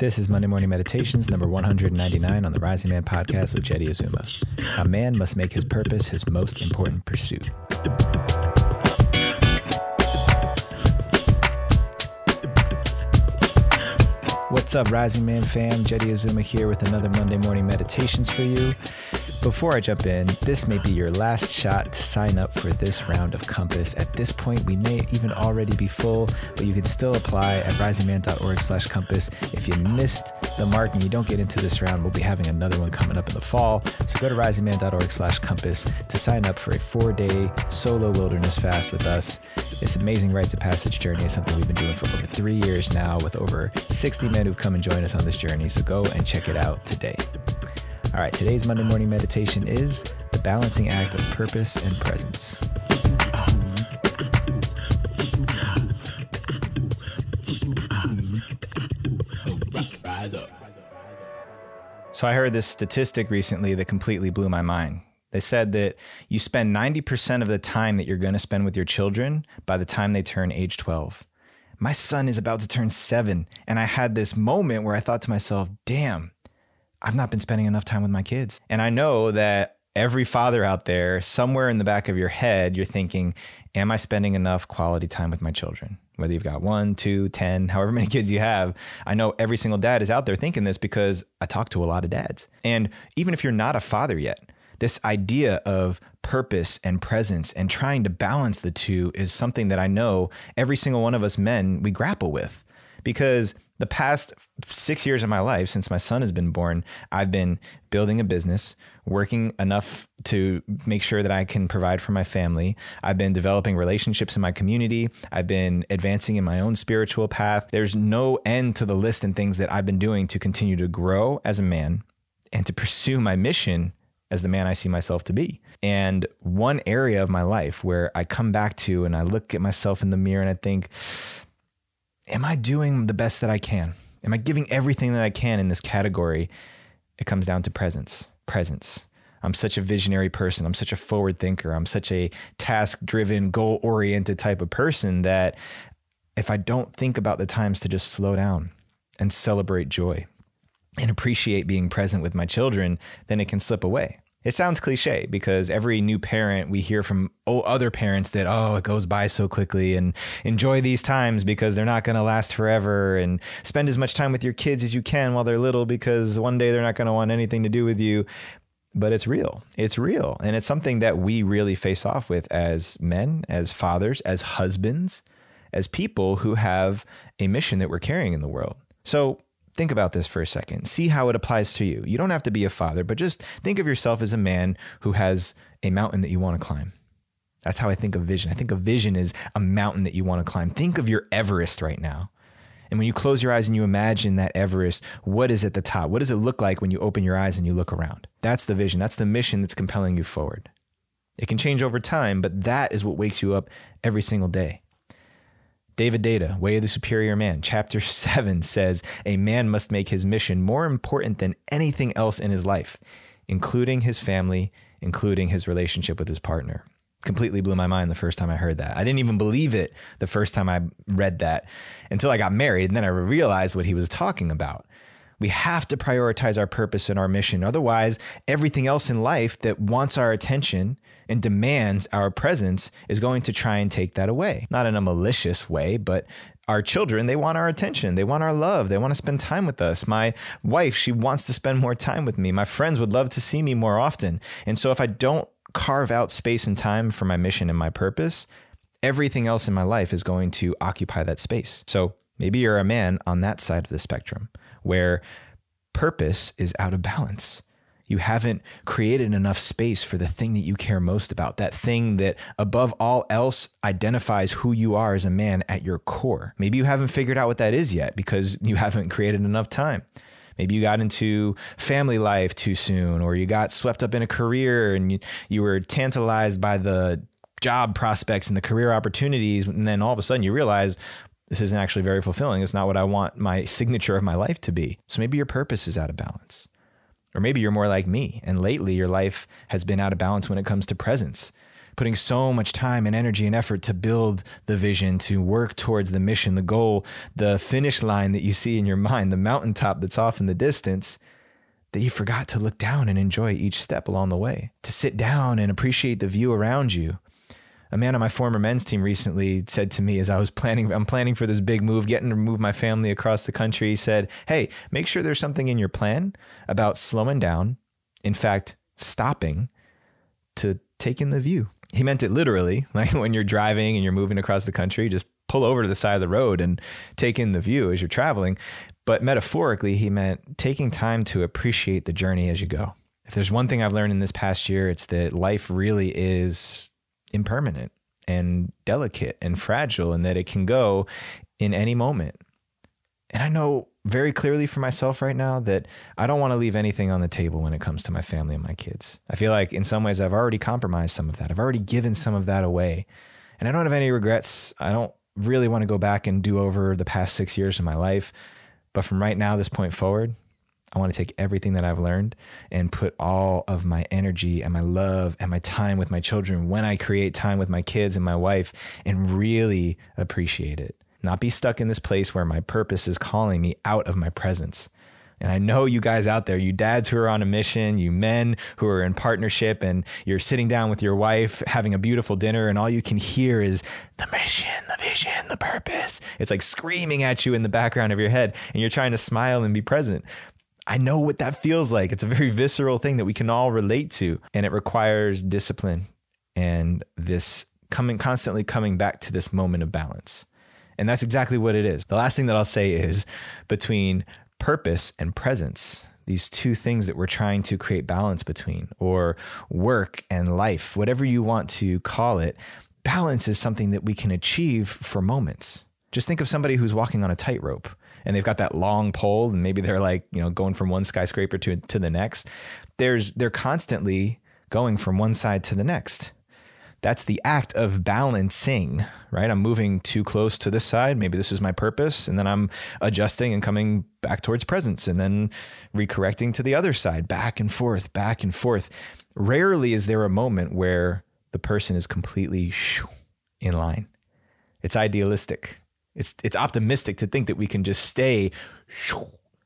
This is Monday Morning Meditations, number 199 on the Rising Man podcast with Jeddy Azuma. A man must make his purpose his most important pursuit. What's up, Rising Man fam? Jeddy Azuma here with another Monday Morning Meditations for you. Before I jump in, this may be your last shot to sign up for this round of Compass. At this point, we may even already be full, but you can still apply at risingman.org slash compass. If you missed the mark and you don't get into this round, we'll be having another one coming up in the fall. So go to risingman.org slash compass to sign up for a four-day solo wilderness fast with us. This amazing rites of passage journey is something we've been doing for over three years now with over 60 men who've come and joined us on this journey. So go and check it out today. All right, today's Monday morning meditation is the balancing act of purpose and presence. So I heard this statistic recently that completely blew my mind. They said that you spend 90% of the time that you're going to spend with your children by the time they turn age 12. My son is about to turn seven, and I had this moment where I thought to myself, damn, I've not been spending enough time with my kids. And I know that every father out there, somewhere in the back of your head, you're thinking, Am I spending enough quality time with my children? Whether you've got one, two, ten, however many kids you have, I know every single dad is out there thinking this because I talk to a lot of dads. And even if you're not a father yet, this idea of purpose and presence and trying to balance the two is something that I know every single one of us men we grapple with because the past six years of my life, since my son has been born, I've been building a business, working enough to make sure that I can provide for my family. I've been developing relationships in my community. I've been advancing in my own spiritual path. There's no end to the list and things that I've been doing to continue to grow as a man and to pursue my mission as the man I see myself to be. And one area of my life where I come back to and I look at myself in the mirror and I think, am I doing the best that I can? Am I giving everything that I can in this category? It comes down to presence. Presence. I'm such a visionary person. I'm such a forward thinker. I'm such a task driven, goal oriented type of person that if I don't think about the times to just slow down and celebrate joy and appreciate being present with my children, then it can slip away. It sounds cliche because every new parent we hear from other parents that, oh, it goes by so quickly and enjoy these times because they're not going to last forever and spend as much time with your kids as you can while they're little because one day they're not going to want anything to do with you. But it's real. It's real. And it's something that we really face off with as men, as fathers, as husbands, as people who have a mission that we're carrying in the world. So Think about this for a second. See how it applies to you. You don't have to be a father, but just think of yourself as a man who has a mountain that you want to climb. That's how I think of vision. I think of vision as a mountain that you want to climb. Think of your Everest right now. And when you close your eyes and you imagine that Everest, what is at the top? What does it look like when you open your eyes and you look around? That's the vision. That's the mission that's compelling you forward. It can change over time, but that is what wakes you up every single day. David Deida, Way of the Superior Man, chapter 7 says a man must make his mission more important than anything else in his life, including his family, including his relationship with his partner. Completely blew my mind the first time I heard that. I didn't even believe it the first time I read that until I got married. And then I realized what he was talking about. We have to prioritize our purpose and our mission. Otherwise, everything else in life that wants our attention and demands our presence is going to try and take that away. Not in a malicious way, but our children, they want our attention. They want our love. They want to spend time with us. My wife, she wants to spend more time with me. My friends would love to see me more often. And so if I don't carve out space and time for my mission and my purpose, everything else in my life is going to occupy that space. So maybe you're a man on that side of the spectrum where purpose is out of balance. You haven't created enough space for the thing that you care most about, that thing that above all else identifies who you are as a man at your core. Maybe you haven't figured out what that is yet because you haven't created enough time. Maybe you got into family life too soon, or you got swept up in a career and you, you were tantalized by the job prospects and the career opportunities. And then all of a sudden you realize, this isn't actually very fulfilling. It's not what I want my signature of my life to be. So maybe your purpose is out of balance. Or maybe you're more like me, and lately your life has been out of balance when it comes to presence. putting so much time and energy and effort to build the vision, to work towards the mission, the goal, the finish line that you see in your mind, the mountaintop that's off in the distance, that you forgot to look down and enjoy each step along the way, to sit down and appreciate the view around you. A man on my former men's team recently said to me as I was planning, I'm planning for this big move, getting to move my family across the country. He said, Hey, make sure there's something in your plan about slowing down. In fact, stopping to take in the view. He meant it literally, like when you're driving and you're moving across the country, just pull over to the side of the road and take in the view as you're traveling. But metaphorically, he meant taking time to appreciate the journey as you go. If there's one thing I've learned in this past year, it's that life really is impermanent and delicate and fragile, and that it can go in any moment. And I know very clearly for myself right now that I don't want to leave anything on the table when it comes to my family and my kids. I feel like in some ways I've already compromised some of that. I've already given some of that away. And I don't have any regrets. I don't really want to go back and do over the past six years of my life. But from right now, this point forward, I want to take everything that I've learned and put all of my energy and my love and my time with my children when I create time with my kids and my wife and really appreciate it not be stuck in this place where my purpose is calling me out of my presence. And I know you guys out there, you dads who are on a mission, you men who are in partnership, and you're sitting down with your wife having a beautiful dinner, and all you can hear is the mission, the vision, the purpose. It's like screaming at you in the background of your head, and you're trying to smile and be present. I know what that feels like. It's a very visceral thing that we can all relate to, and it requires discipline and this coming constantly coming back to this moment of balance. And that's exactly what it is. The last thing that I'll say is between purpose and presence, these two things that we're trying to create balance between, or work and life, whatever you want to call it, balance is something that we can achieve for moments. Just think of somebody who's walking on a tightrope and they've got that long pole and maybe they're like, you know, going from one skyscraper to, to the next. There's they're constantly going from one side to the next. That's the act of balancing, right? I'm moving too close to this side. Maybe this is my purpose. And then I'm adjusting and coming back towards presence and then recorrecting to the other side, back and forth, back and forth. Rarely is there a moment where the person is completely in line. It's idealistic. It's, it's optimistic to think that we can just stay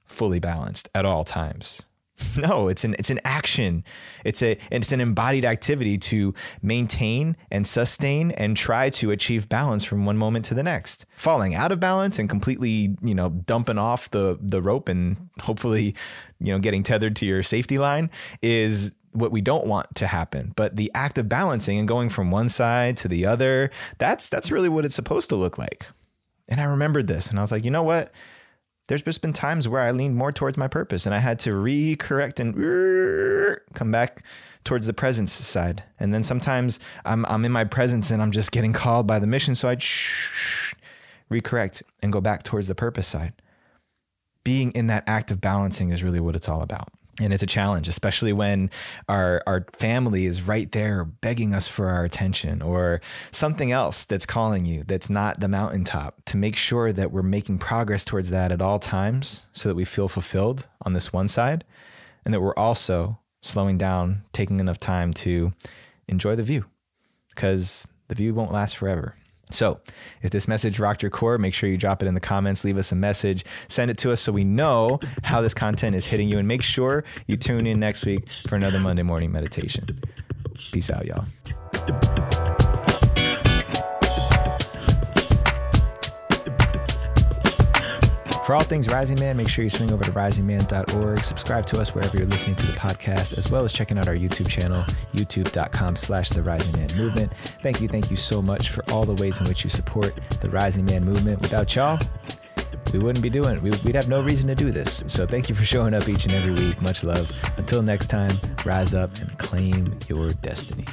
fully balanced at all times. No, it's an it's an action. It's a it's an embodied activity to maintain and sustain and try to achieve balance from one moment to the next. Falling out of balance and completely, you know, dumping off the the rope and hopefully, you know, getting tethered to your safety line is what we don't want to happen. But the act of balancing and going from one side to the other, that's that's really what it's supposed to look like. And I remembered this and I was like, you know what? there's just been times where I leaned more towards my purpose and I had to recorrect and come back towards the presence side. And then sometimes I'm, I'm in my presence and I'm just getting called by the mission. So I'd recorrect and go back towards the purpose side. Being in that act of balancing is really what it's all about and it's a challenge especially when our our family is right there begging us for our attention or something else that's calling you that's not the mountaintop to make sure that we're making progress towards that at all times so that we feel fulfilled on this one side and that we're also slowing down taking enough time to enjoy the view because the view won't last forever so, if this message rocked your core, make sure you drop it in the comments, leave us a message, send it to us so we know how this content is hitting you, and make sure you tune in next week for another Monday morning meditation. Peace out, y'all. For all things Rising Man, make sure you swing over to risingman.org. Subscribe to us wherever you're listening to the podcast, as well as checking out our YouTube channel, youtube.com slash the Rising Man Movement. Thank you, thank you so much for all the ways in which you support the Rising Man Movement. Without y'all, we wouldn't be doing it. We'd have no reason to do this. So thank you for showing up each and every week. Much love. Until next time, rise up and claim your destiny.